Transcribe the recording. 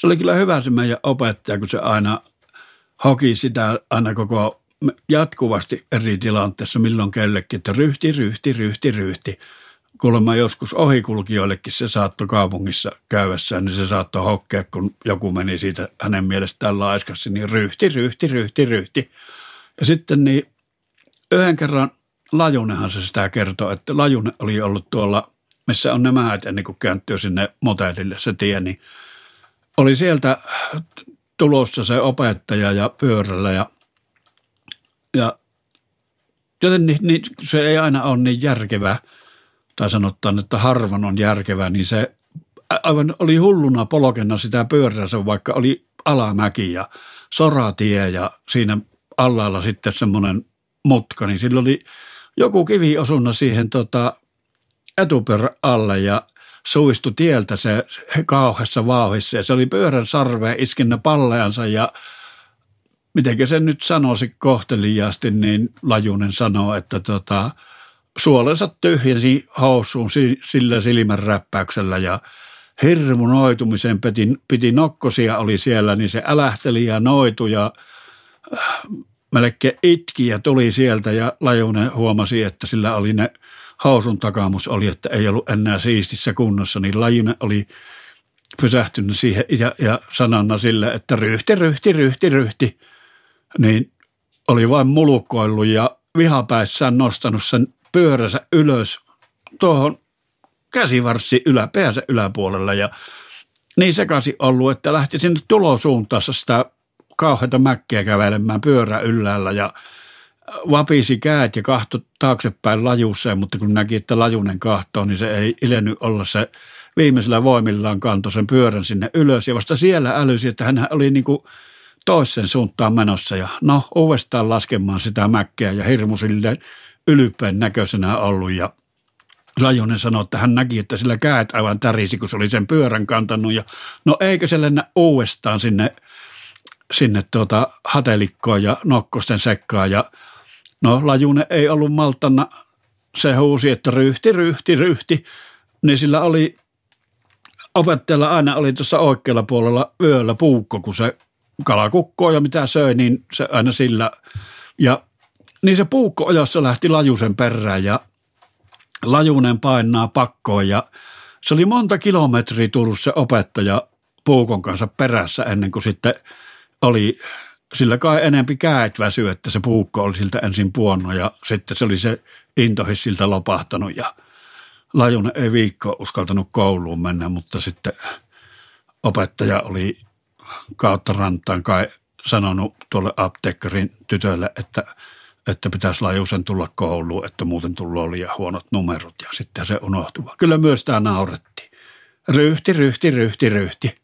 se oli kyllä hyvä se meidän opettaja, kun se aina hoki sitä aina koko jatkuvasti eri tilanteessa, milloin kellekin, että ryhti, ryhti, ryhti, ryhti. Kuulemma joskus ohikulkijoillekin se saattoi kaupungissa käyvässään, niin se saattoi hokkea, kun joku meni siitä hänen mielestään laiskassa, niin ryhti, ryhti, ryhti, ryhti. Ja sitten niin yhden kerran Lajunenhan se sitä kertoo, että Lajune oli ollut tuolla, missä on nämä ennen kuin kääntyy sinne motellille se tie, niin oli sieltä tulossa se opettaja ja pyörällä ja, ja joten niin, niin, se ei aina ole niin järkevä, tai sanotaan, että harvan on järkevä, niin se aivan oli hulluna polkena sitä pyöränsä, vaikka oli alamäki ja soratie ja siinä allailla sitten semmoinen mutka, niin sillä oli joku kivi osunut siihen tota, etupyörän alle ja suistu tieltä se kauheassa vauhissa. Ja se oli pyörän sarveen iskinnä palleansa ja miten se nyt sanoisi kohteliaasti, niin Lajunen sanoo, että tota, suolensa tyhjensi housuun sillä silmän räppäyksellä ja hirmu noitumisen piti, piti nokkosia oli siellä, niin se älähteli ja noitu ja äh, melkein itki ja tuli sieltä ja Lajunen huomasi, että sillä oli ne hausun takamus oli, että ei ollut enää siistissä kunnossa, niin Lajunen oli pysähtynyt siihen ja, ja sanana sille, että ryhti, ryhti, ryhti, ryhti, niin oli vain mulukkoillut ja vihapäissään nostanut sen pyöränsä ylös tuohon käsivarssi ylä, päänsä yläpuolella ja niin sekaisin ollut, että lähti sinne tulosuuntaassa sitä kauheita mäkkiä kävelemään pyörä yllällä ja vapisi käät ja kahto taaksepäin lajuuseen, mutta kun näki, että lajunen kahtoo, niin se ei ilennyt olla se viimeisellä voimillaan kanto sen pyörän sinne ylös. Ja vasta siellä älysi, että hän oli niin kuin toisen suuntaan menossa ja no uudestaan laskemaan sitä mäkkeä ja hirmu silleen ylpeän näköisenä ollut ja Lajunen sanoi, että hän näki, että sillä käät aivan tärisi, kun se oli sen pyörän kantanut. Ja no eikö se lennä uudestaan sinne sinne tuota hatelikkoon ja nokkosten sekkaan ja no Lajune ei ollut maltana, se huusi, että ryhti, ryhti, ryhti, niin sillä oli opettajalla aina oli tuossa oikealla puolella yöllä puukko, kun se kalakukkoa ja mitä söi, niin se aina sillä. Ja niin se puukko ojossa lähti Lajusen perään ja Lajunen painaa pakkoon ja se oli monta kilometriä tullut se opettaja puukon kanssa perässä ennen kuin sitten – oli sillä kai enempi käet väsy, että se puukko oli siltä ensin puonno ja sitten se oli se intohis siltä lopahtanut ja Lajunen ei viikko uskaltanut kouluun mennä, mutta sitten opettaja oli kautta rantaan kai sanonut tuolle apteekkarin tytölle, että, että pitäisi Lajusen tulla kouluun, että muuten tullut liian huonot numerot ja sitten se unohtui. Kyllä myös tämä naurettiin. Ryhti, ryhti, ryhti, ryhti.